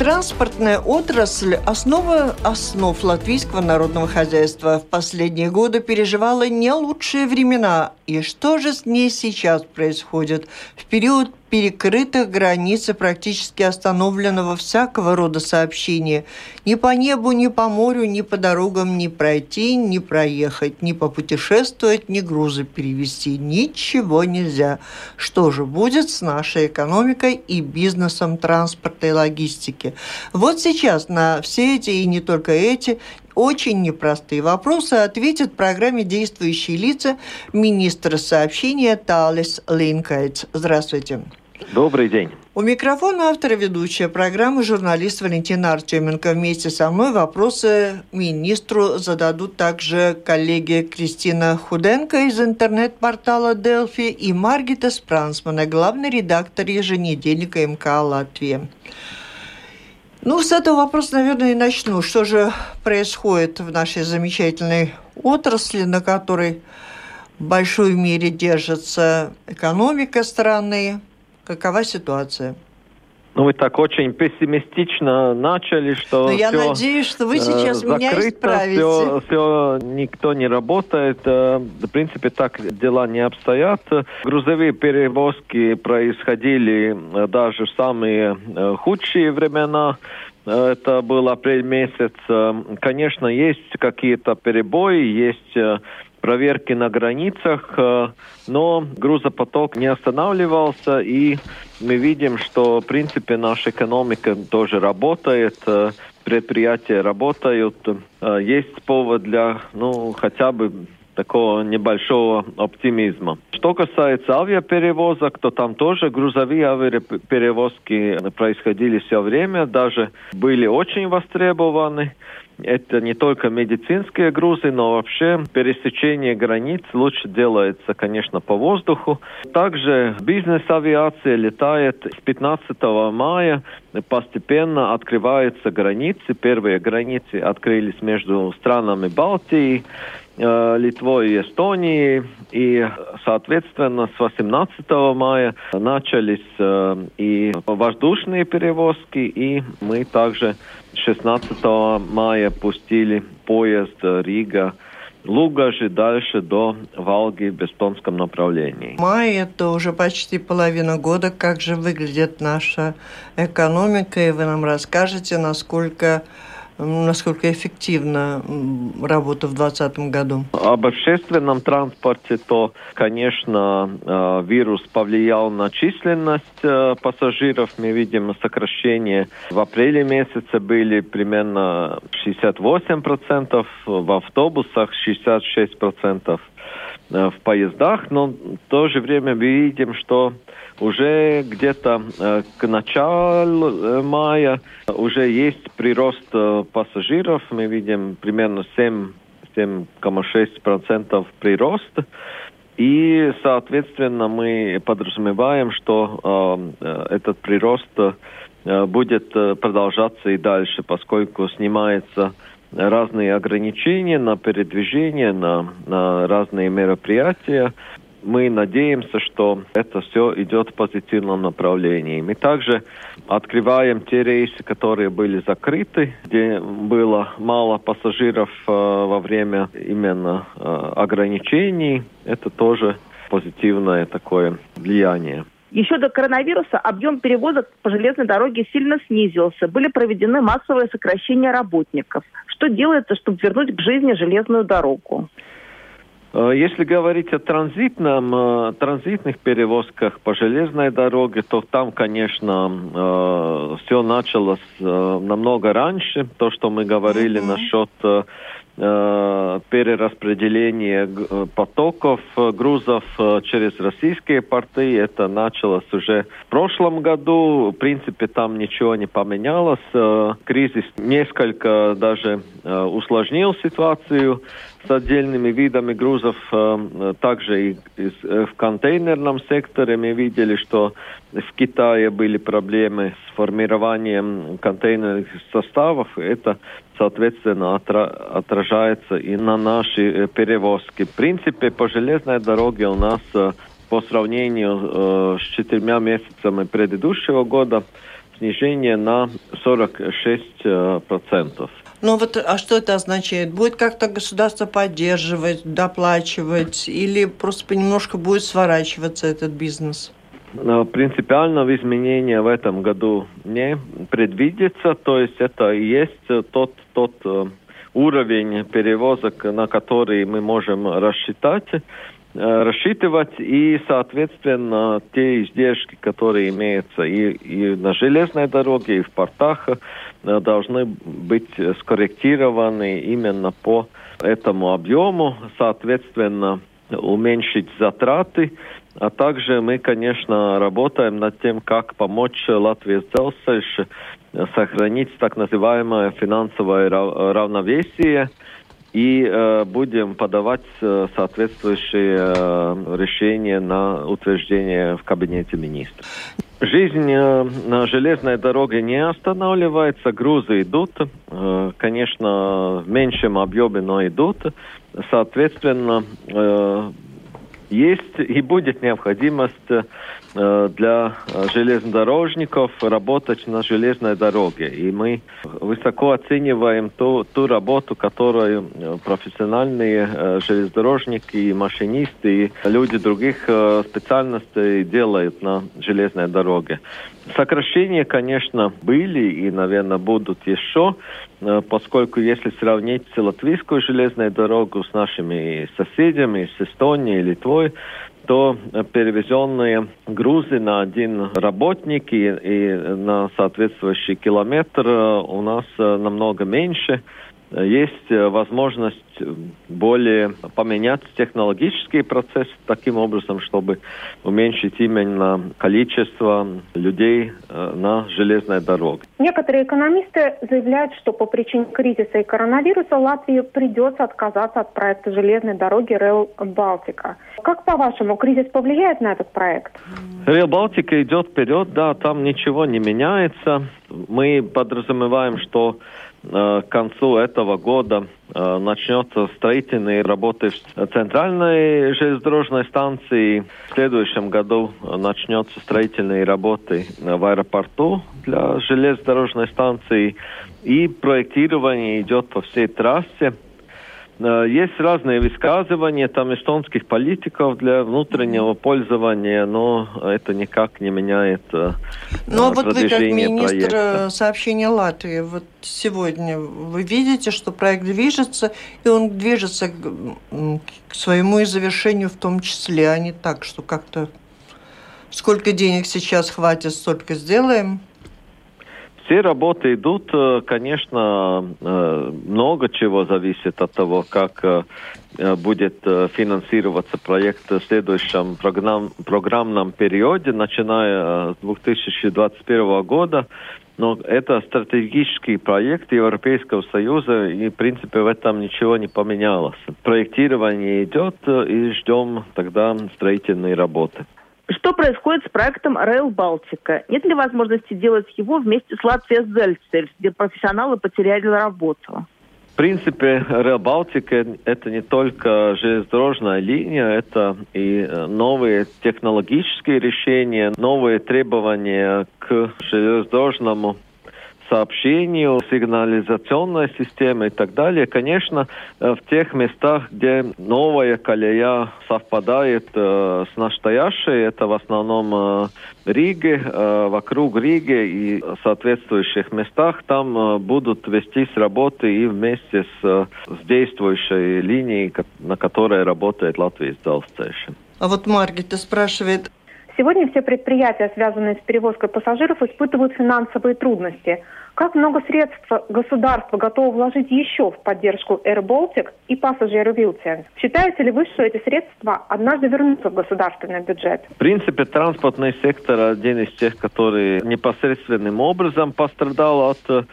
Транспортная отрасль – основа основ латвийского народного хозяйства. В последние годы переживала не лучшие времена. И что же с ней сейчас происходит? В период перекрытых границ и практически остановленного всякого рода сообщения. Ни по небу, ни по морю, ни по дорогам не пройти, не проехать, ни попутешествовать, ни грузы перевести. Ничего нельзя. Что же будет с нашей экономикой и бизнесом транспорта и логистики? Вот сейчас на все эти и не только эти очень непростые вопросы ответит в программе «Действующие лица» министр сообщения Талис Линкайтс. Здравствуйте. Добрый день. У микрофона автора ведущая программы журналист Валентина Артеменко. Вместе со мной вопросы министру зададут также коллеги Кристина Худенко из интернет-портала Делфи и Маргита Спрансмана, главный редактор еженедельника МК Латвии. Ну, с этого вопроса, наверное, и начну. Что же происходит в нашей замечательной отрасли, на которой в большой мере держится экономика страны, Какова ситуация? Ну, вы так очень пессимистично начали, что Но я надеюсь, что вы сейчас э, меня исправите. Все, все, никто не работает. Э, в принципе, так дела не обстоят. Грузовые перевозки происходили э, даже в самые худшие времена. Это был апрель месяц. Конечно, есть какие-то перебои, есть проверки на границах, э, но грузопоток не останавливался, и мы видим, что, в принципе, наша экономика тоже работает, э, предприятия работают. Э, есть повод для, ну, хотя бы такого небольшого оптимизма. Что касается авиаперевозок, то там тоже грузовые авиаперевозки происходили все время, даже были очень востребованы. Это не только медицинские грузы, но вообще пересечение границ лучше делается, конечно, по воздуху. Также бизнес-авиация летает с 15 мая. Постепенно открываются границы. Первые границы открылись между странами Балтии. Э, Литвой и Эстонией. И, соответственно, с 18 мая начались э, и воздушные перевозки, и мы также 16 мая пустили поезд Рига Лугажи дальше до Волги в Бестонском направлении. Май – это уже почти половина года. Как же выглядит наша экономика? И вы нам расскажете, насколько насколько эффективна работа в 2020 году? Об общественном транспорте, то, конечно, э, вирус повлиял на численность э, пассажиров. Мы видим сокращение. В апреле месяце были примерно 68%, в автобусах 66% э, в поездах, но в то же время мы видим, что уже где-то э, к началу э, мая уже есть прирост э, пассажиров. Мы видим примерно 7 7,6% прирост. И, соответственно, мы подразумеваем, что э, этот прирост э, будет продолжаться и дальше, поскольку снимаются разные ограничения на передвижение, на, на разные мероприятия мы надеемся, что это все идет в позитивном направлении. Мы также открываем те рейсы, которые были закрыты, где было мало пассажиров э, во время именно э, ограничений. Это тоже позитивное такое влияние. Еще до коронавируса объем перевозок по железной дороге сильно снизился. Были проведены массовые сокращения работников. Что делается, чтобы вернуть к жизни железную дорогу? Э, если говорить о транзитном, э, транзитных перевозках по железной дороге, то там, конечно, э, все началось намного раньше. То, что мы говорили mm-hmm. насчет перераспределения потоков грузов через российские порты. Это началось уже в прошлом году. В принципе, там ничего не поменялось. Кризис несколько даже усложнил ситуацию. С отдельными видами грузов. Также и в контейнерном секторе мы видели, что в Китае были проблемы с формированием контейнерных составов. Это, соответственно, отражается и на наши перевозки. В принципе, по железной дороге у нас по сравнению с четырьмя месяцами предыдущего года снижение на 46%. процентов. Ну вот, а что это означает? Будет как-то государство поддерживать, доплачивать, или просто понемножку будет сворачиваться этот бизнес? Принципиального изменения в этом году не предвидится, то есть это и есть тот, тот э, уровень перевозок, на который мы можем рассчитать. Э, рассчитывать и, соответственно, те издержки, которые имеются и, и на железной дороге, и в портах, э, должны быть скорректированы именно по этому объему, соответственно, уменьшить затраты, а также мы, конечно, работаем над тем, как помочь Латвии сохранить так называемое финансовое равновесие, и э, будем подавать э, соответствующие э, решения на утверждение в кабинете министров. Жизнь э, на железной дороге не останавливается, грузы идут, э, конечно, в меньшем объеме, но идут. Соответственно, э, есть и будет необходимость для железнодорожников работать на железной дороге. И мы высоко оцениваем ту, ту работу, которую э, профессиональные э, железнодорожники и машинисты и люди других специальностей делают на железной дороге. Сокращения, конечно, были и, наверное, будут еще, поскольку если сравнить латвийскую железную дорогу с нашими соседями, с Эстонией, Литвой, то перевезенные грузы на один работник и, и на соответствующий километр у нас намного меньше. Есть э, возможность более поменять технологические процессы таким образом, чтобы уменьшить именно количество людей э, на железной дороге. Некоторые экономисты заявляют, что по причине кризиса и коронавируса Латвии придется отказаться от проекта железной дороги Rail Балтика. Как по-вашему, кризис повлияет на этот проект? Rail Балтика идет вперед, да, там ничего не меняется. Мы подразумеваем, что к концу этого года э, начнется строительные работы в центральной железнодорожной станции. В следующем году начнется строительные работы в аэропорту для железнодорожной станции. И проектирование идет по всей трассе. Э, есть разные высказывания там эстонских политиков для внутреннего пользования, но это никак не меняет э, Ну а вот вы как министр проекта. сообщения Латвии, вот сегодня вы видите, что проект движется, и он движется к, к своему и завершению в том числе, а не так, что как-то сколько денег сейчас хватит, столько сделаем? Все работы идут, э, конечно, э, много чего зависит от того, как э, будет финансироваться проект в следующем программ, программном периоде, начиная с 2021 года. Но это стратегический проект Европейского Союза, и, в принципе, в этом ничего не поменялось. Проектирование идет, и ждем тогда строительные работы. Что происходит с проектом Rail Балтика? Нет ли возможности делать его вместе с Латвией Зельцель, где профессионалы потеряли работу? В принципе, Rail Балтика это не только железнодорожная линия, это и э, новые технологические решения, новые требования к железнодорожному сообщению, сигнализационной системы и так далее. Конечно, э, в тех местах, где новая колея совпадает э, с настоящей, это в основном э, Риге, э, вокруг Риги и соответствующих местах, там э, будут вестись работы и вместе с, э, с действующей линией, на которой работает Латвия с. А вот Маргита спрашивает, Сегодня все предприятия, связанные с перевозкой пассажиров, испытывают финансовые трудности. Как много средств государство готово вложить еще в поддержку Air Baltic и пассажиру Вилтианс? Считаете ли вы, что эти средства однажды вернутся в государственный бюджет? В принципе, транспортный сектор один из тех, который непосредственным образом пострадал от э,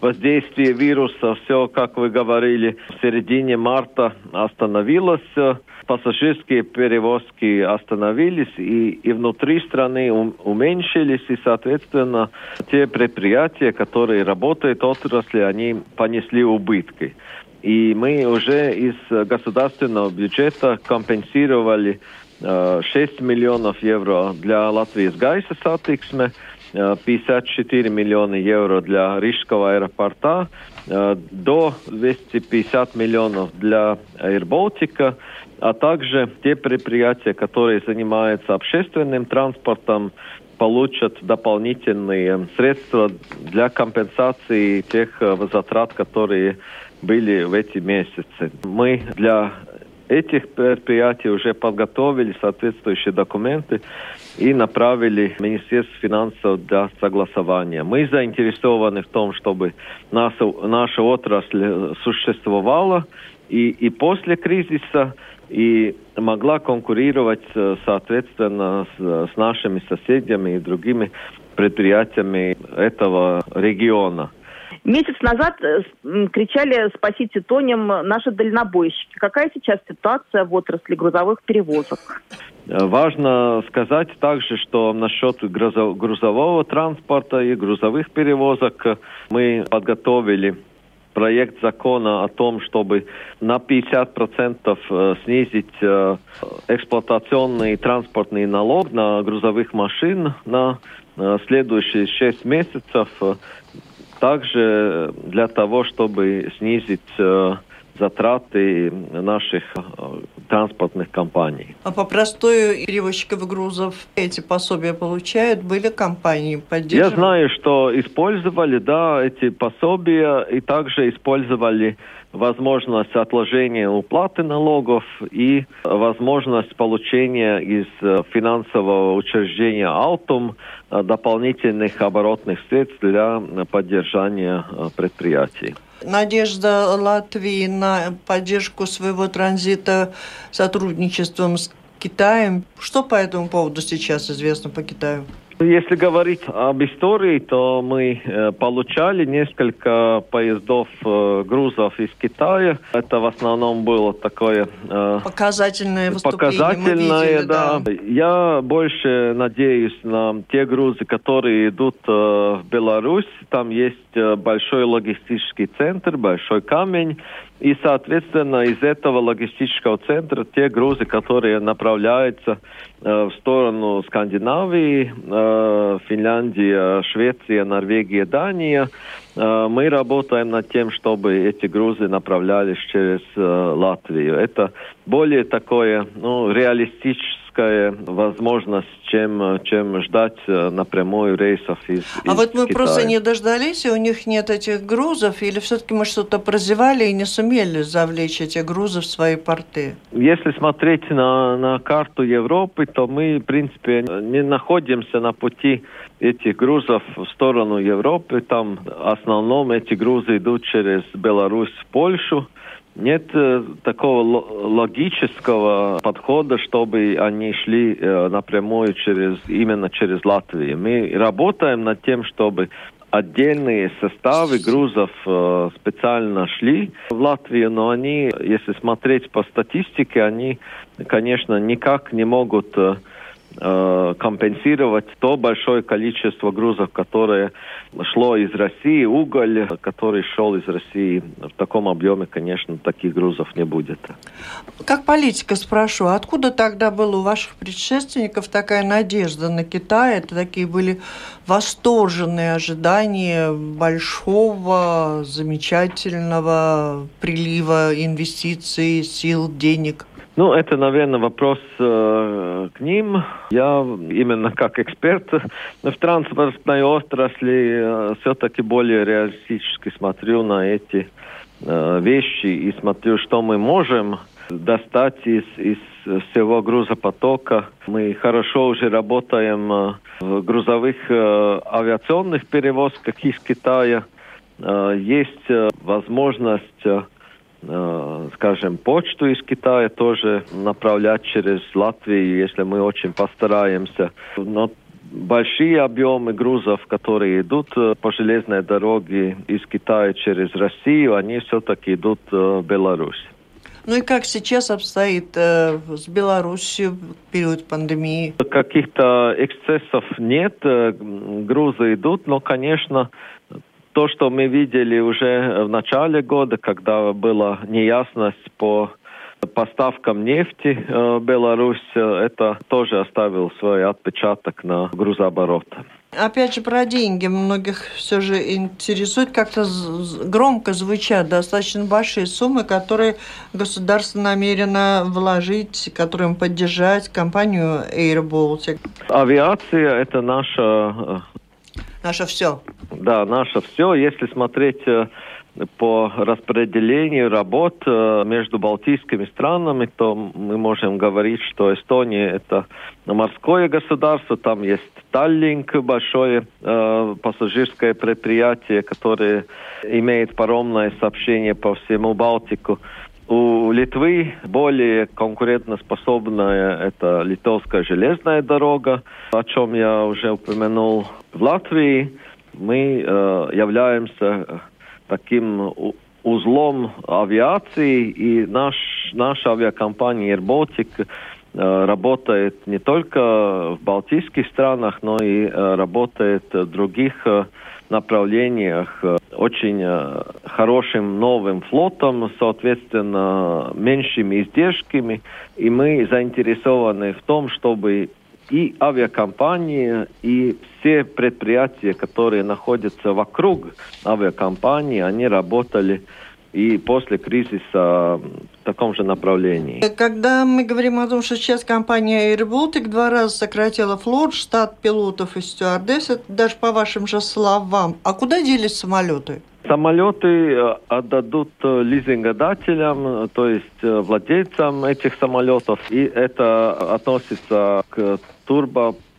воздействия вируса. Все, как вы говорили, в середине марта остановилось пассажирские перевозки остановились и, и внутри страны уменьшились, и, соответственно, те предприятия, которые работают в отрасли, они понесли убытки. И мы уже из государственного бюджета компенсировали э, 6 миллионов евро для Латвии с Гайса сатиксме, 54 миллиона евро для Рижского аэропорта, э, до 250 миллионов для Air а также те предприятия, которые занимаются общественным транспортом, получат дополнительные средства для компенсации тех э, затрат, которые были в эти месяцы. Мы для этих предприятий уже подготовили соответствующие документы и направили Министерство финансов для согласования. Мы заинтересованы в том, чтобы наша, наша отрасль существовала и, и после кризиса, и могла конкурировать, соответственно, с, с нашими соседями и другими предприятиями этого региона. Месяц назад э, кричали «спасите Тонем» наши дальнобойщики. Какая сейчас ситуация в отрасли грузовых перевозок? Э, важно сказать также, что насчет грузового транспорта и грузовых перевозок мы подготовили проект закона о том, чтобы на 50% э, снизить эксплуатационный транспортный налог на грузовых машин на следующие 6 месяцев также для того, чтобы снизить э, затраты наших э, транспортных компаний. А по простой перевозчиков грузов эти пособия получают? Были компании поддерживают? Я знаю, что использовали, да, эти пособия и также использовали возможность отложения уплаты налогов и возможность получения из э, финансового учреждения «Алтум» дополнительных оборотных средств для поддержания э, предприятий. Надежда Латвии на поддержку своего транзита сотрудничеством с Китаем. Что по этому поводу сейчас известно по Китаю? Если говорить об истории, то мы э, получали несколько поездов э, грузов из Китая. Это в основном было такое э, показательное выступление. Показательное, видели, да. да. Я больше надеюсь на те грузы, которые идут в Беларусь. Там есть большой логистический центр, большой камень. И, соответственно, из этого логистического центра те грузы, которые направляются э, в сторону Скандинавии, э, Финляндия, Швеция, Норвегия, Дания, э, мы работаем над тем, чтобы эти грузы направлялись через э, Латвию. Это более такое ну, реалистичное техническая возможность, чем, чем ждать э, напрямую рейсов из А из вот мы Китая. просто не дождались, и у них нет этих грузов, или все-таки мы что-то прозевали и не сумели завлечь эти грузы в свои порты? Если смотреть на, на карту Европы, то мы, в принципе, не находимся на пути этих грузов в сторону Европы. Там в основном эти грузы идут через Беларусь, Польшу нет э, такого логического подхода, чтобы они шли э, напрямую через именно через Латвию. Мы работаем над тем, чтобы отдельные составы грузов э, специально шли в Латвию, но они, если смотреть по статистике, они, конечно, никак не могут Э, компенсировать то большое количество грузов, которое шло из России, уголь, который шел из России. В таком объеме, конечно, таких грузов не будет. Как политика спрошу, откуда тогда было у ваших предшественников такая надежда на Китай? Это такие были восторженные ожидания большого, замечательного прилива инвестиций, сил, денег – ну, это, наверное, вопрос э, к ним. Я именно как эксперт в транспортной отрасли э, все-таки более реалистически смотрю на эти э, вещи и смотрю, что мы можем достать из, из всего грузопотока. Мы хорошо уже работаем э, в грузовых э, авиационных перевозках из Китая. есть возможность скажем, почту из Китая тоже направлять через Латвию, если мы очень постараемся. Но большие объемы грузов, которые идут э, по железной дороге из Китая через Россию, они все-таки идут э, в Беларусь. Ну и как сейчас обстоит э, с Беларусью в период пандемии? Каких-то эксцессов нет, э, грузы идут, но, конечно, то, что мы видели уже в начале года, когда была неясность по поставкам нефти э, Беларусь, э, это тоже оставил свой отпечаток на грузооборот. Опять же про деньги. Многих все же интересует, как-то громко звучат достаточно большие суммы, которые государство намерено вложить, которым поддержать компанию Air Baltic. Авиация – это наша... Э, наше все. Да, наше все. Если смотреть по распределению работ э, между балтийскими странами, то мы можем говорить, что Эстония это морское государство, там есть Таллинг, большое э, пассажирское предприятие, которое имеет паромное сообщение по всему Балтику. У Литвы более конкурентоспособная это литовская железная дорога, о чем я уже упомянул. В Латвии мы э, являемся таким узлом авиации, и наш, наша авиакомпания Air Baltic э, работает не только в Балтийских странах, но и э, работает в других э, направлениях очень хорошим новым флотом, соответственно, меньшими издержками. И мы заинтересованы в том, чтобы и авиакомпании, и все предприятия, которые находятся вокруг авиакомпании, они работали и после кризиса в таком же направлении. Когда мы говорим о том, что сейчас компания Air Baltic два раза сократила флот, штат пилотов и стюардесс, это даже по вашим же словам. А куда делись самолеты? Самолеты э, отдадут э, лизингодателям, э, то есть владельцам этих самолетов, и это относится к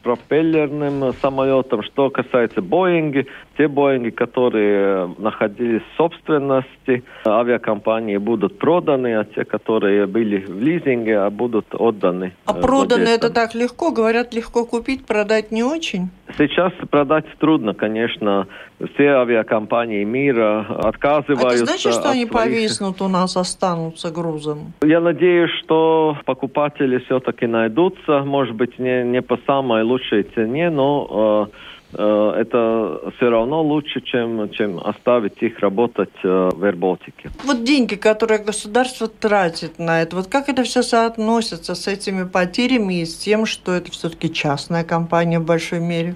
турбопропеллерным самолетам. Что касается Боинги, те Боинги, которые находились в собственности авиакомпании, будут проданы, а те, которые были в лизинге, а будут отданы. А проданы это так легко? Говорят, легко купить, продать не очень? Сейчас продать трудно, конечно. Все авиакомпании мира отказываются. А это значит, что они своих... повиснут у нас, останутся грузом? Я надеюсь, что покупатели все-таки найдутся. Может быть, не, не по самой лучшей цене, но э, это все равно лучше, чем, чем оставить их работать э, в Аirbaltic. Вот деньги, которые государство тратит на это, вот как это все соотносится с этими потерями и с тем, что это все-таки частная компания в большой мере?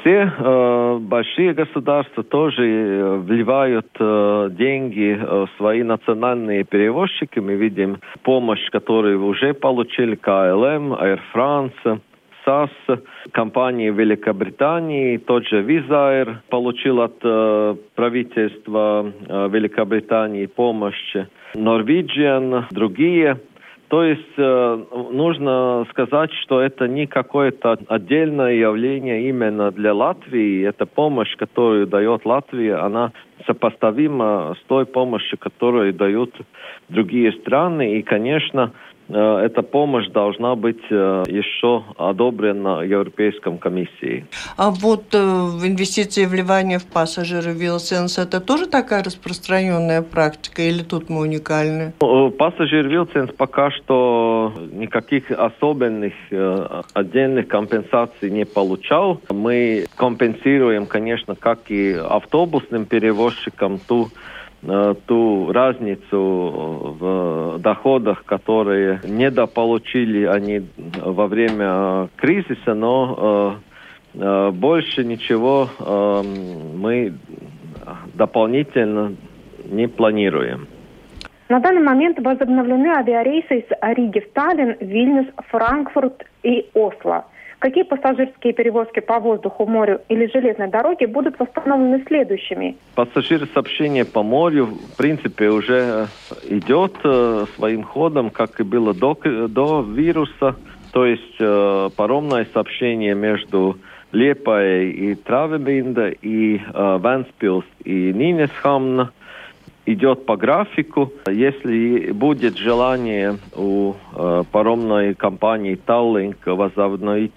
все э, большие государства тоже э, вливают э, деньги э, в свои национальные перевозчики. Мы видим помощь, которую уже получили КЛМ, Air France, САС, компании Великобритании, тот же Визайр получил от э, правительства э, Великобритании помощь, Norwegian, другие – то есть э, нужно сказать, что это не какое-то отдельное явление именно для Латвии. Это помощь, которую дает Латвия, она сопоставима с той помощью, которую дают другие страны. И, конечно, эта помощь должна быть э, еще одобрена Европейской комиссией. А вот э, инвестиции вливания в пассажиры Вилсенс это тоже такая распространенная практика или тут мы уникальны? Пассажир Вилсенс пока что никаких особенных отдельных компенсаций не получал. Мы компенсируем, конечно, как и автобусным перевозчикам ту Э, ту разницу в доходах, которые недополучили они во время кризиса, но э, э, больше ничего мы дополнительно не планируем. На данный момент возобновлены авиарейсы из Риги в Таллин, Вильнюс, Франкфурт и Осло. Какие пассажирские перевозки по воздуху, морю или железной дороге будут восстановлены следующими? Пассажиры сообщения по морю, в принципе, уже идет э, своим ходом, как и было до, до вируса. То есть э, паромное сообщение между Liepāja и Травебинда, и э, Венспилс, и Нинесхамна идет по графику. Если будет желание у э, паромной компании Tallink возобновить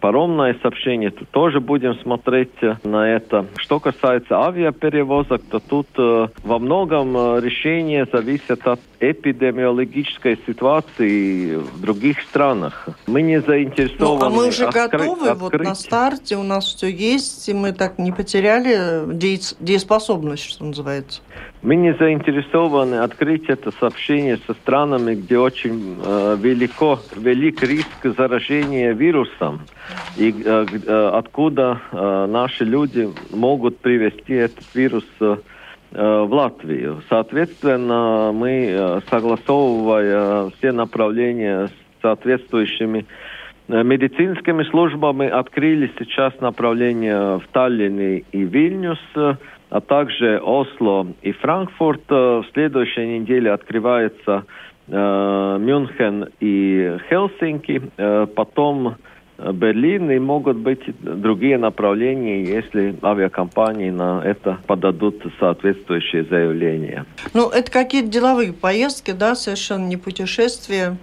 паромное сообщение, то тоже будем смотреть э, на это. Что касается авиаперевозок, то тут э, во многом э, решение зависит от эпидемиологической ситуации в других странах. Мы не заинтересованы... Ну, а мы уже откры- готовы, открыть. вот на старте у нас все есть, и мы так не потеряли дееспособность, что называется. Мы не заинтересованы открыть это сообщение со странами, где очень э, велико, велик риск заражения вирусом, и э, э, откуда э, наши люди могут привести этот вирус э, в Латвию. Соответственно, мы, э, согласовывая все направления с соответствующими э, медицинскими службами, открыли сейчас направление в Таллине и Вильнюс, а также Осло и Франкфурт. Э, в следующей неделе открывается э, Мюнхен и Хельсинки, э, потом Берлин и могут быть другие направления, если авиакомпании на это подадут соответствующие заявления. Ну, это какие-то деловые поездки, да, совершенно не путешествия?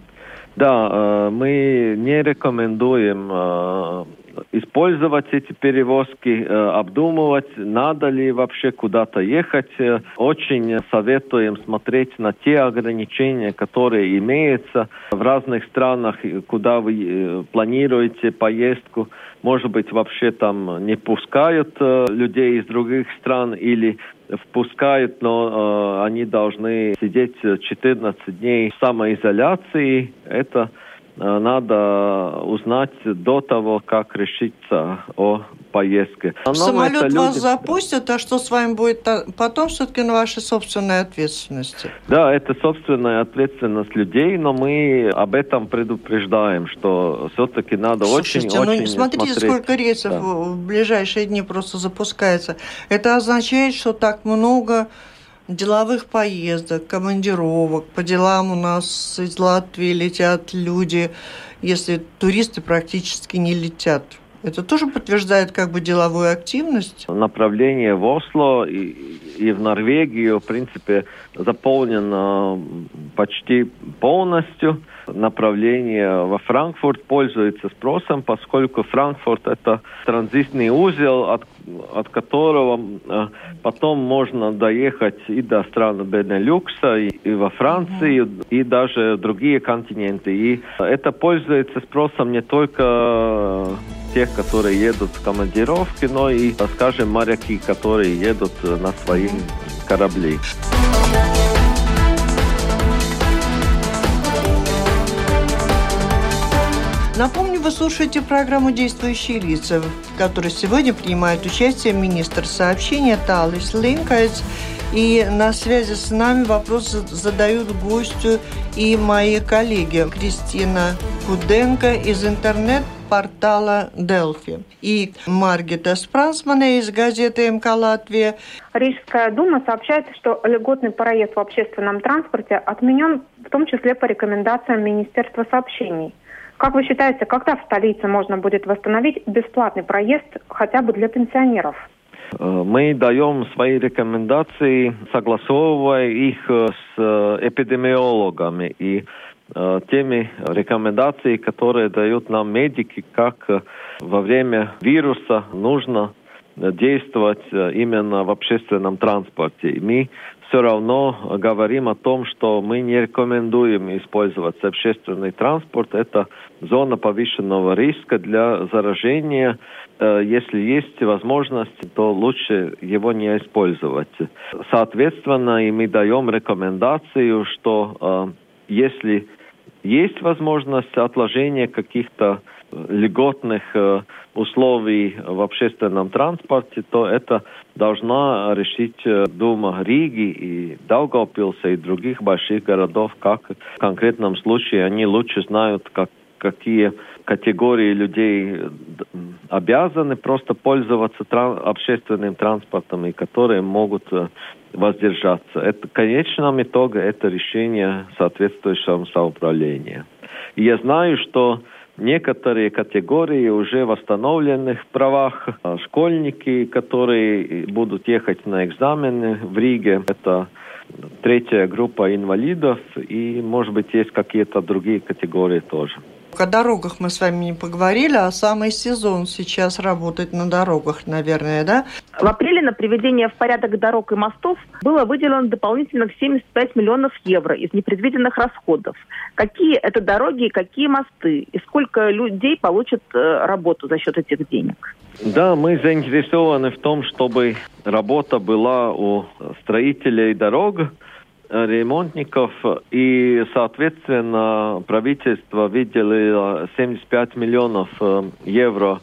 Да, мы не рекомендуем использовать эти перевозки, э, обдумывать, надо ли вообще куда-то ехать. Э, очень советуем смотреть на те ограничения, которые имеются в разных странах, куда вы э, планируете поездку. Может быть, вообще там не пускают людей из других стран или впускают, но э, они должны сидеть 14 дней в самоизоляции. Это надо узнать до того, как решиться о поездке. В самолет люди... вас запустят, а что с вами будет потом, все-таки на вашей собственной ответственности? Да, это собственная ответственность людей, но мы об этом предупреждаем, что все-таки надо очень-очень ну, смотрите, смотреть. сколько рейсов да. в ближайшие дни просто запускается. Это означает, что так много деловых поездок, командировок. По делам у нас из Латвии летят люди, если туристы практически не летят. Это тоже подтверждает как бы деловую активность? Направление в Осло и, и в Норвегию, в принципе, заполнено почти полностью. Направление во Франкфурт пользуется спросом, поскольку Франкфурт – это транзитный узел, от, от которого э, потом можно доехать и до стран Бенелюкса, и, и во Франции, mm-hmm. и даже другие континенты. И это пользуется спросом не только тех, которые едут в командировки, но и, скажем, моряки, которые едут на свои корабли. Напомню, вы слушаете программу «Действующие лица», в которой сегодня принимает участие министр сообщения Талис Линкайц. И на связи с нами вопрос задают гостю и мои коллеги Кристина Куденко из интернет портала Делфи. И Маргита Спрансмана из газеты МК «Латвия». Рижская дума сообщает, что льготный проезд в общественном транспорте отменен в том числе по рекомендациям Министерства сообщений. Как вы считаете, когда в столице можно будет восстановить бесплатный проезд хотя бы для пенсионеров? Э, мы даем свои рекомендации, согласовывая их с э, эпидемиологами. И Э, теми рекомендациями, которые дают нам медики, как э, во время вируса нужно действовать э, именно в общественном транспорте. И мы все равно говорим о том, что мы не рекомендуем использовать общественный транспорт. Это зона повышенного риска для заражения. Если есть возможность, то лучше его не использовать. Соответственно, и мы даем рекомендацию, что если есть возможность отложения каких-то льготных э, условий в общественном транспорте, то это должна решить э, Дума Риги и Даугавпилса и других больших городов, как в конкретном случае они лучше знают, как, какие категории людей обязаны просто пользоваться тран общественным транспортом и которые могут э, воздержаться. Это, в конечном итоге это решение соответствующего самоуправления. И я знаю, что некоторые категории уже восстановлены в правах. Школьники, которые будут ехать на экзамены в Риге, это третья группа инвалидов и, может быть, есть какие-то другие категории тоже. О дорогах мы с вами не поговорили, а самый сезон сейчас работает на дорогах, наверное, да? В апреле на приведение в порядок дорог и мостов было выделено дополнительных 75 миллионов евро из непредвиденных расходов. Какие это дороги и какие мосты? И сколько людей получат э, работу за счет этих денег? Да, мы заинтересованы в том, чтобы работа была у строителей дорог, ремонтников, и, соответственно, правительство выделило 75 миллионов э, евро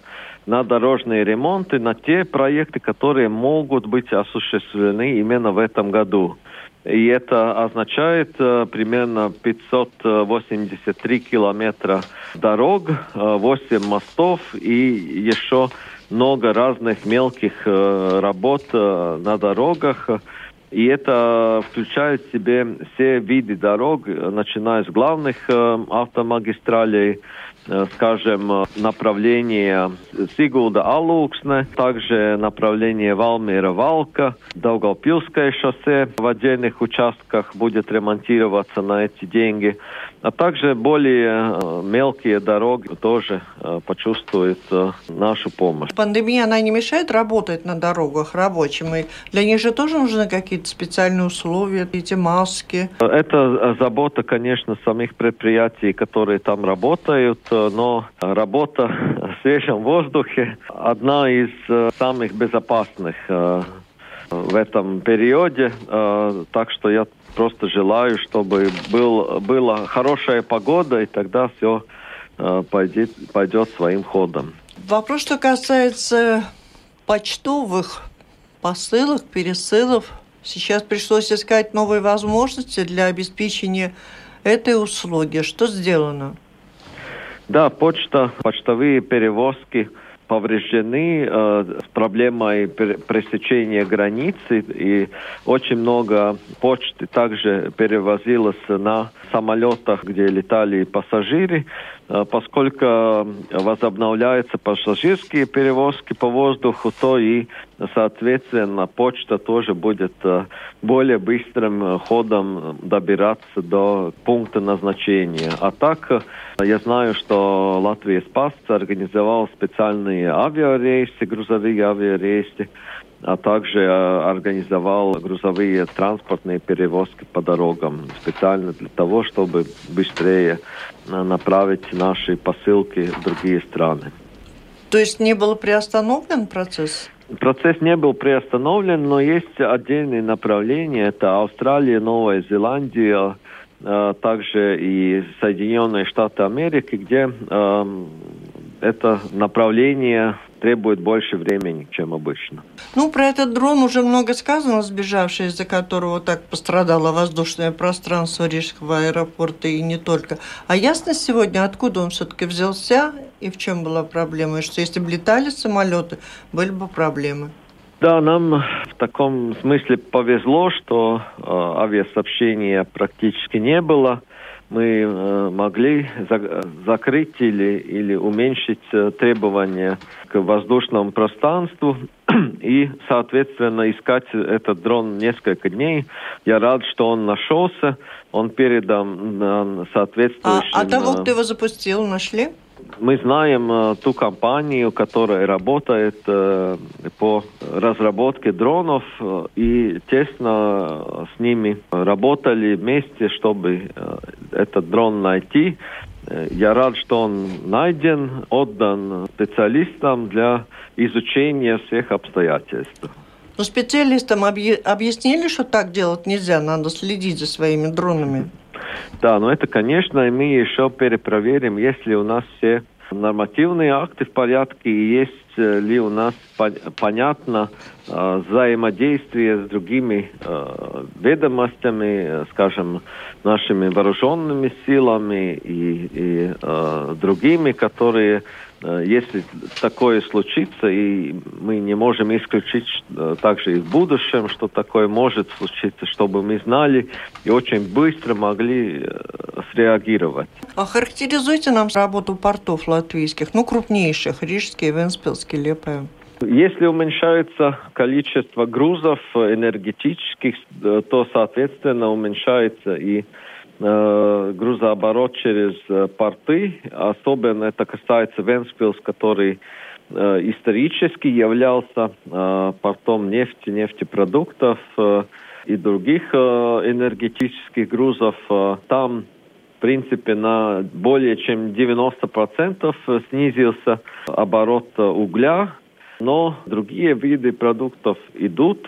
на дорожные ремонты, на те проекты, которые могут быть осуществлены именно в этом году. И это означает э, примерно 583 километра дорог, 8 э, мостов и еще много разных мелких э, работ э, на дорогах. И это включает в себе все виды дорог, начиная с главных э, автомагистралей, э, скажем, направление Сигулда-Алуксне, также направление Валмира-Валка, Долгопилское шоссе в отдельных участках будет ремонтироваться на эти деньги а также более э, мелкие дороги тоже э, почувствуют э, нашу помощь. Пандемия, она не мешает работать на дорогах рабочим? И для них же тоже нужны какие-то специальные условия, эти маски? Это забота, конечно, самих предприятий, которые там работают, но работа в свежем воздухе одна из самых безопасных в этом периоде. Так что я просто желаю, чтобы был, была хорошая погода, и тогда все э, пойдет, пойдет своим ходом. Вопрос, что касается почтовых посылок, пересылов. Сейчас пришлось искать новые возможности для обеспечения этой услуги. Что сделано? Да, почта, почтовые перевозки – повреждены э, с проблемой пресечения границы, и очень много почты также перевозилось на самолетах, где летали пассажиры, поскольку возобновляются пассажирские перевозки по воздуху, то и, соответственно, почта тоже будет э, более быстрым ходом добираться до пункта назначения. А так, э, я знаю, что Латвия Спас организовал специальные авиарейсы, грузовые авиарейсы, а также э, организовал грузовые транспортные перевозки по дорогам специально для того, чтобы быстрее э, направить наши посылки в другие страны. То есть не был приостановлен процесс? Процесс не был приостановлен, но есть отдельные направления. Это Австралия, Новая Зеландия, э, также и Соединенные Штаты Америки, где э, это направление требует больше времени, чем обычно. Ну, про этот дрон уже много сказано, сбежавший, из-за которого так пострадало воздушное пространство Рижского аэропорта и не только. А ясно сегодня, откуда он все-таки взялся и в чем была проблема? И что если бы летали самолеты, были бы проблемы? Да, нам в таком смысле повезло, что э, авиасообщения практически не было мы э, могли закрыть или, или уменьшить э, требования к воздушному пространству и, соответственно, искать этот дрон несколько дней. Я рад, что он нашелся, он передан соответствующим... А, а того, кто его запустил, нашли? Мы знаем э, ту компанию, которая работает э, по разработке дронов э, и тесно с ними работали вместе, чтобы этот дрон найти. Я рад, что он найден, отдан специалистам для изучения всех обстоятельств. Но специалистам объяснили, что так делать нельзя, надо следить за своими дронами. Да, но это, конечно, мы еще перепроверим, если у нас все нормативные акты в порядке и есть э, ли у нас понятно э, взаимодействие с другими э, ведомостями, скажем, нашими вооруженными силами и, и другими, которые если такое случится, и мы не можем исключить также и в будущем, что такое может случиться, чтобы мы знали и очень быстро могли среагировать. А характеризуйте нам работу портов латвийских, ну, крупнейших, Рижский, Венспилский, Лепая. Если уменьшается количество грузов энергетических, то, соответственно, уменьшается и э, грузооборот через э, порты. Особенно это касается Венспилс, который э, исторически являлся э, портом нефти, нефтепродуктов э, и других э, энергетических грузов. Э, там в принципе, на более чем 90% снизился оборот угля, но другие виды продуктов идут.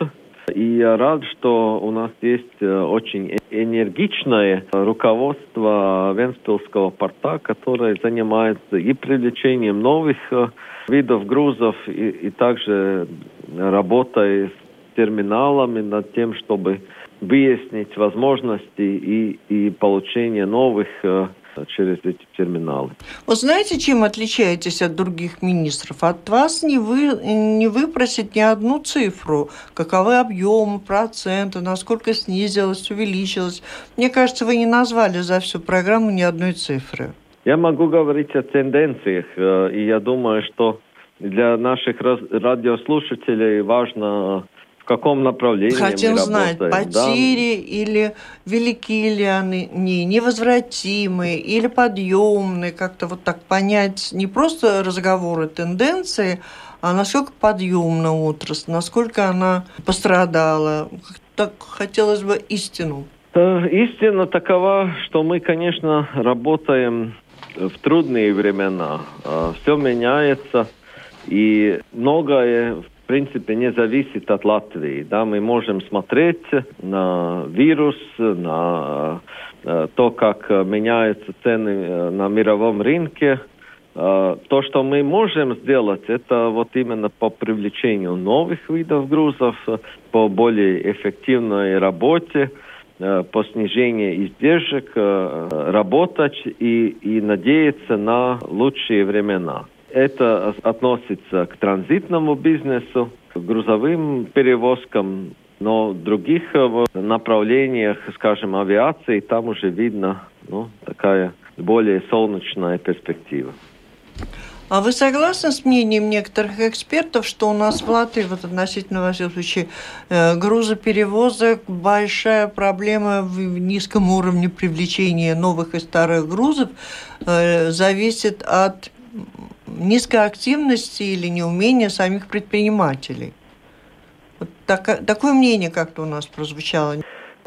И я рад, что у нас есть э, очень энергичное руководство Венспилского порта, которое занимается и привлечением новых э, видов грузов, и, и также работой с терминалами над тем, чтобы выяснить возможности и, и получение новых э, через эти терминалы. Вы знаете, чем отличаетесь от других министров? От вас не, вы, не выпросить ни одну цифру. Каковы объемы, проценты, насколько снизилось, увеличилось. Мне кажется, вы не назвали за всю программу ни одной цифры. Я могу говорить о тенденциях, э, и я думаю, что для наших радиослушателей важно каком направлении Хотим мы знать, работаем. потери да. или велики ли они, не, невозвратимые или подъемные, как-то вот так понять, не просто разговоры, тенденции, а насколько подъемна отрасль, насколько она пострадала. Так хотелось бы истину. Истина такова, что мы, конечно, работаем в трудные времена. А, Все меняется, и многое в принципе, не зависит от Латвии. Да, мы можем смотреть на вирус, на э, то, как меняются цены э, на мировом рынке. Э, то, что мы можем сделать, это вот именно по привлечению новых видов грузов, по более эффективной работе, по снижению издержек, работать и, и надеяться на лучшие времена. Это относится к транзитному бизнесу, к грузовым перевозкам, но в других э, направлениях, скажем, авиации, там уже видно ну, такая более солнечная перспектива. А вы согласны с мнением некоторых экспертов, что у нас в Латвии, вот относительно, во всяком случае, э, грузоперевозок, большая проблема в низком уровне привлечения новых и старых грузов э, зависит от низкой активности или неумения самих предпринимателей. Вот так, такое мнение как-то у нас прозвучало.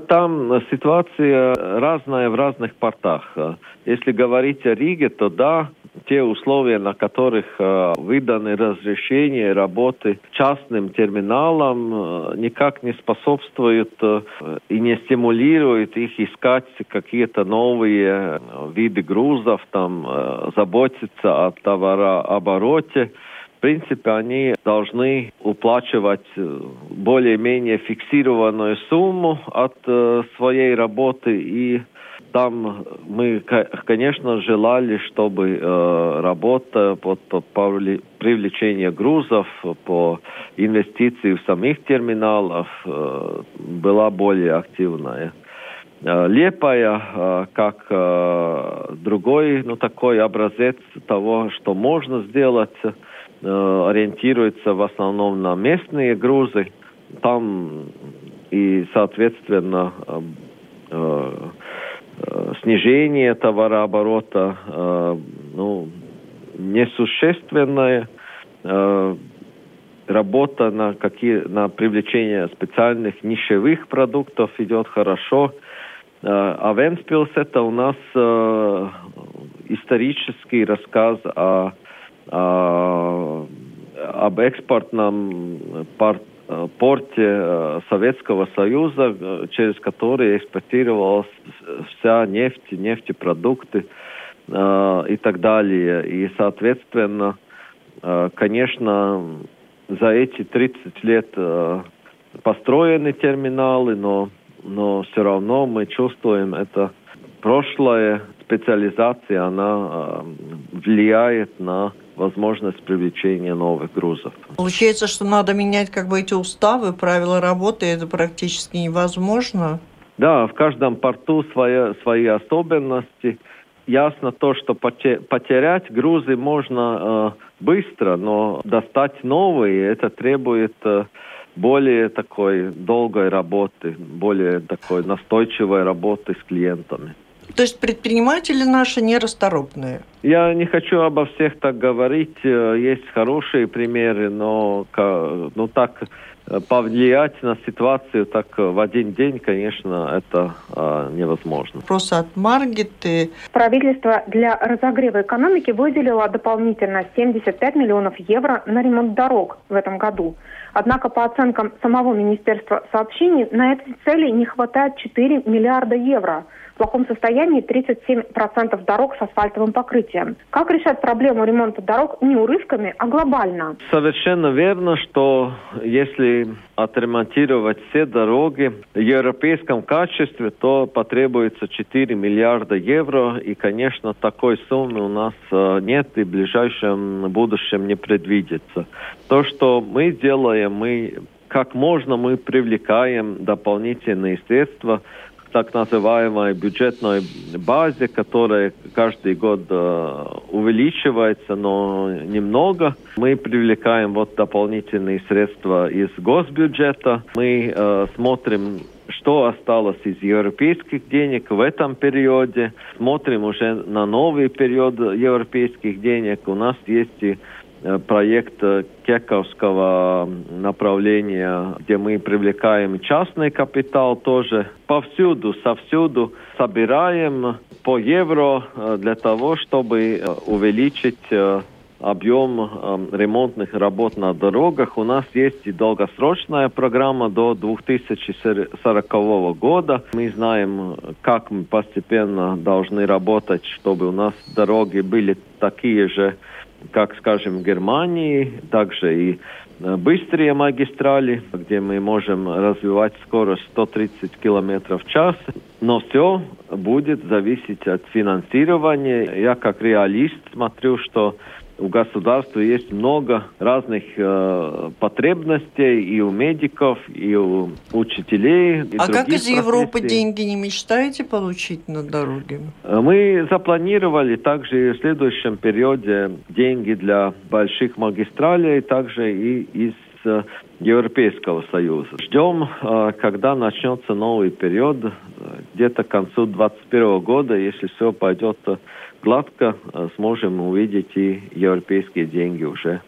Там ситуация разная в разных портах. Если говорить о Риге, то да, те условия, на которых э, выданы разрешения работы частным терминалам, э, никак не способствуют э, и не стимулируют их искать какие-то новые виды грузов, там, заботиться о товарообороте. В принципе, они должны уплачивать более-менее фиксированную сумму от своей работы и там мы, конечно, желали, чтобы э, работа по, привлечению грузов, по инвестиции в самих терминалов э, была более активная. Э, Лепая, как другой, ну, такой образец того, что можно сделать, ориентируется в основном на местные грузы. Там и, соответственно, снижение товарооборота э, ну, несущественное. Э, работа на, какие, на привлечение специальных нишевых продуктов идет хорошо. А Венспилс это у нас исторический рассказ о, о, об экспортном пар, Э, порте э, Советского Союза, э, через который экспортировалась вся нефть, нефтепродукты и так далее. И, соответственно, конечно, за эти 30 лет построены терминалы, но, но все равно мы чувствуем это прошлое, специализация, она влияет на возможность привлечения новых грузов. Получается, что надо менять как бы эти уставы, правила работы, это практически невозможно? Да, в каждом порту свои, свои особенности. Ясно то, что потерять грузы можно э, быстро, но достать новые, это требует э, более такой долгой работы, более такой настойчивой работы с клиентами. То есть предприниматели наши нерасторопные? Я не хочу обо всех так говорить. Э, есть хорошие примеры, но ну, так э, повлиять на ситуацию так э, в один день, конечно, это э, невозможно. Вопрос от Маргиты. Правительство для разогрева экономики выделило дополнительно 75 миллионов евро на ремонт дорог в этом году. Однако, по оценкам самого Министерства сообщений, на эти цели не хватает 4 миллиарда евро – плохом состоянии 37% дорог с асфальтовым покрытием. Как решать проблему ремонта дорог не урывками, а глобально? Совершенно верно, что если отремонтировать все дороги в европейском качестве, то потребуется 4 миллиарда евро. И, конечно, такой суммы у нас э, нет и в ближайшем будущем не предвидится. То, что мы делаем, мы как можно мы привлекаем дополнительные средства так называемой бюджетной базе, которая каждый год э, увеличивается, но немного. Мы привлекаем вот дополнительные средства из госбюджета. Мы э, смотрим что осталось из европейских денег в этом периоде. Смотрим уже на новый период европейских денег. У нас есть и проект э, Кековского направления, где мы привлекаем частный капитал тоже. Повсюду, совсюду собираем по евро э, для того, чтобы увеличить объем ремонтных работ на дорогах. У нас есть и долгосрочная программа до 2040 года. Мы знаем, как мы постепенно должны работать, чтобы у нас дороги были такие же как, скажем, в Германии, также и э, быстрые магистрали, где мы можем развивать скорость 130 км в час. Но все будет зависеть от финансирования. Я как реалист смотрю, что у государства есть много разных э, потребностей и у медиков, и у учителей. И а как из Европы деньги не мечтаете получить на дороге? Э, мы запланировали также в следующем периоде деньги для больших магистралей, также и из э, Европейского Союза. Ждем, э, когда начнется новый период, где-то к концу 2021 года, если все пойдет гладко э, сможем увидеть и европейские деньги уже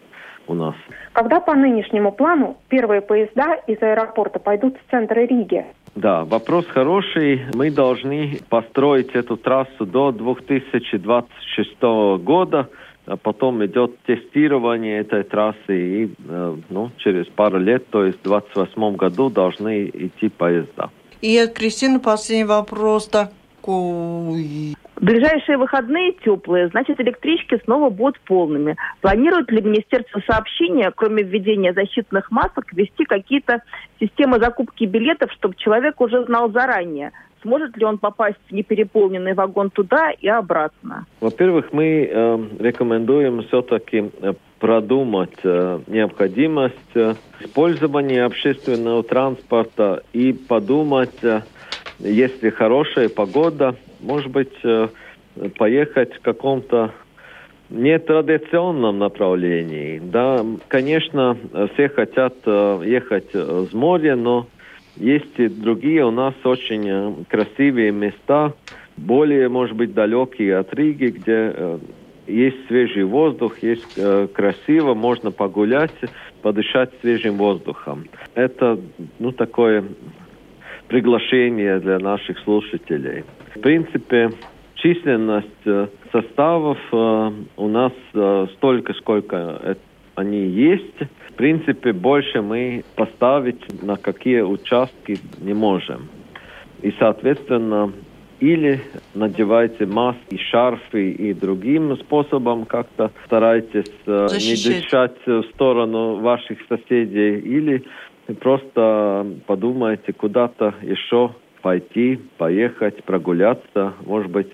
у нас. Когда по нынешнему плану первые поезда из аэропорта пойдут в центр Риги? Да, вопрос хороший. Мы должны построить эту трассу до 2026 года. А потом идет тестирование этой трассы, и э, ну, через пару лет, то есть в 2028 году, должны идти поезда. И от Кристины последний вопрос такой. Ближайшие выходные теплые, значит, электрички снова будут полными. Планирует ли Министерство сообщения, кроме введения защитных масок, ввести какие-то системы закупки билетов, чтобы человек уже знал заранее, сможет ли он попасть в непереполненный вагон туда и обратно? Во-первых, мы э, рекомендуем все-таки э, продумать э, необходимость э, использования общественного транспорта и подумать, э, если хорошая погода, может быть, э, поехать в каком-то нетрадиционном направлении. Да, конечно, все хотят э, ехать с моря, но есть и другие у нас очень э, красивые места, более, может быть, далекие от Риги, где есть свежий воздух, есть красиво, можно погулять, подышать свежим воздухом. Это, ну, такое приглашение для наших слушателей. В принципе, численность э, составов э, у нас э, столько, сколько они есть. В принципе, больше мы поставить на какие участки не можем. И, соответственно, или надевайте маски, шарфы и другим способом как-то старайтесь Защищать. не дышать в сторону ваших соседей, или просто подумайте куда-то еще пойти, поехать, прогуляться. Может быть,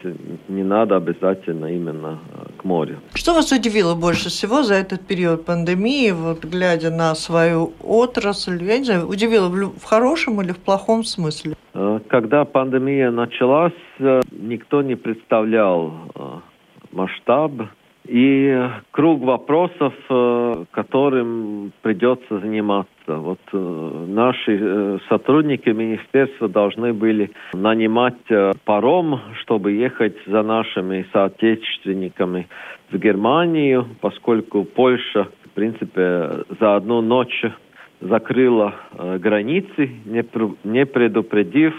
не надо обязательно именно к морю. Что вас удивило больше всего за этот период пандемии, вот глядя на свою отрасль? Я не знаю, удивило в хорошем или в плохом смысле? Когда пандемия началась, никто не представлял масштаб и круг вопросов, э, которым придется заниматься. Вот э, наши э, сотрудники министерства должны были нанимать паром, чтобы ехать за нашими соотечественниками в Германию, поскольку Польша, в принципе, за одну ночь закрыла границы, не предупредив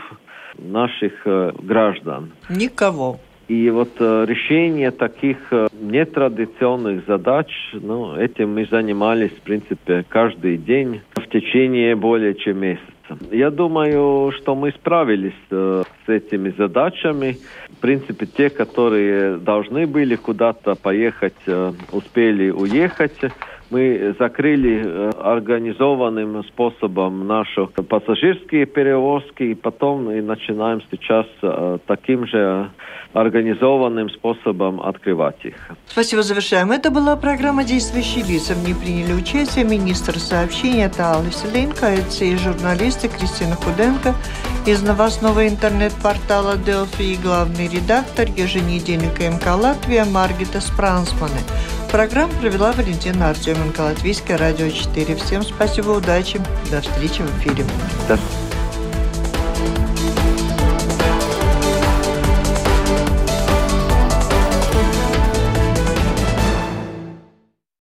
наших граждан. Никого. И вот э, решение таких э, нетрадиционных задач, ну, этим мы занимались, в принципе, каждый день в течение более чем месяца. Я думаю, что мы справились э, с этими задачами. В принципе, те, которые должны были куда-то поехать, э, успели уехать. Мы закрыли э, организованным способом наши пассажирские перевозки, и потом и начинаем сейчас э, таким же организованным способом открывать их. Спасибо, завершаем. Это была программа «Действующие лица». В ней приняли участие министр сообщения Таала Селенко, и журналисты Кристина Худенко из новостного интернет-портала «Делфи» и главный редактор еженедельника МК «Латвия» Маргита Спрансманы. Программу провела Валентина Артеменко, Латвийское радио 4. Всем спасибо, удачи, до встречи в эфире. До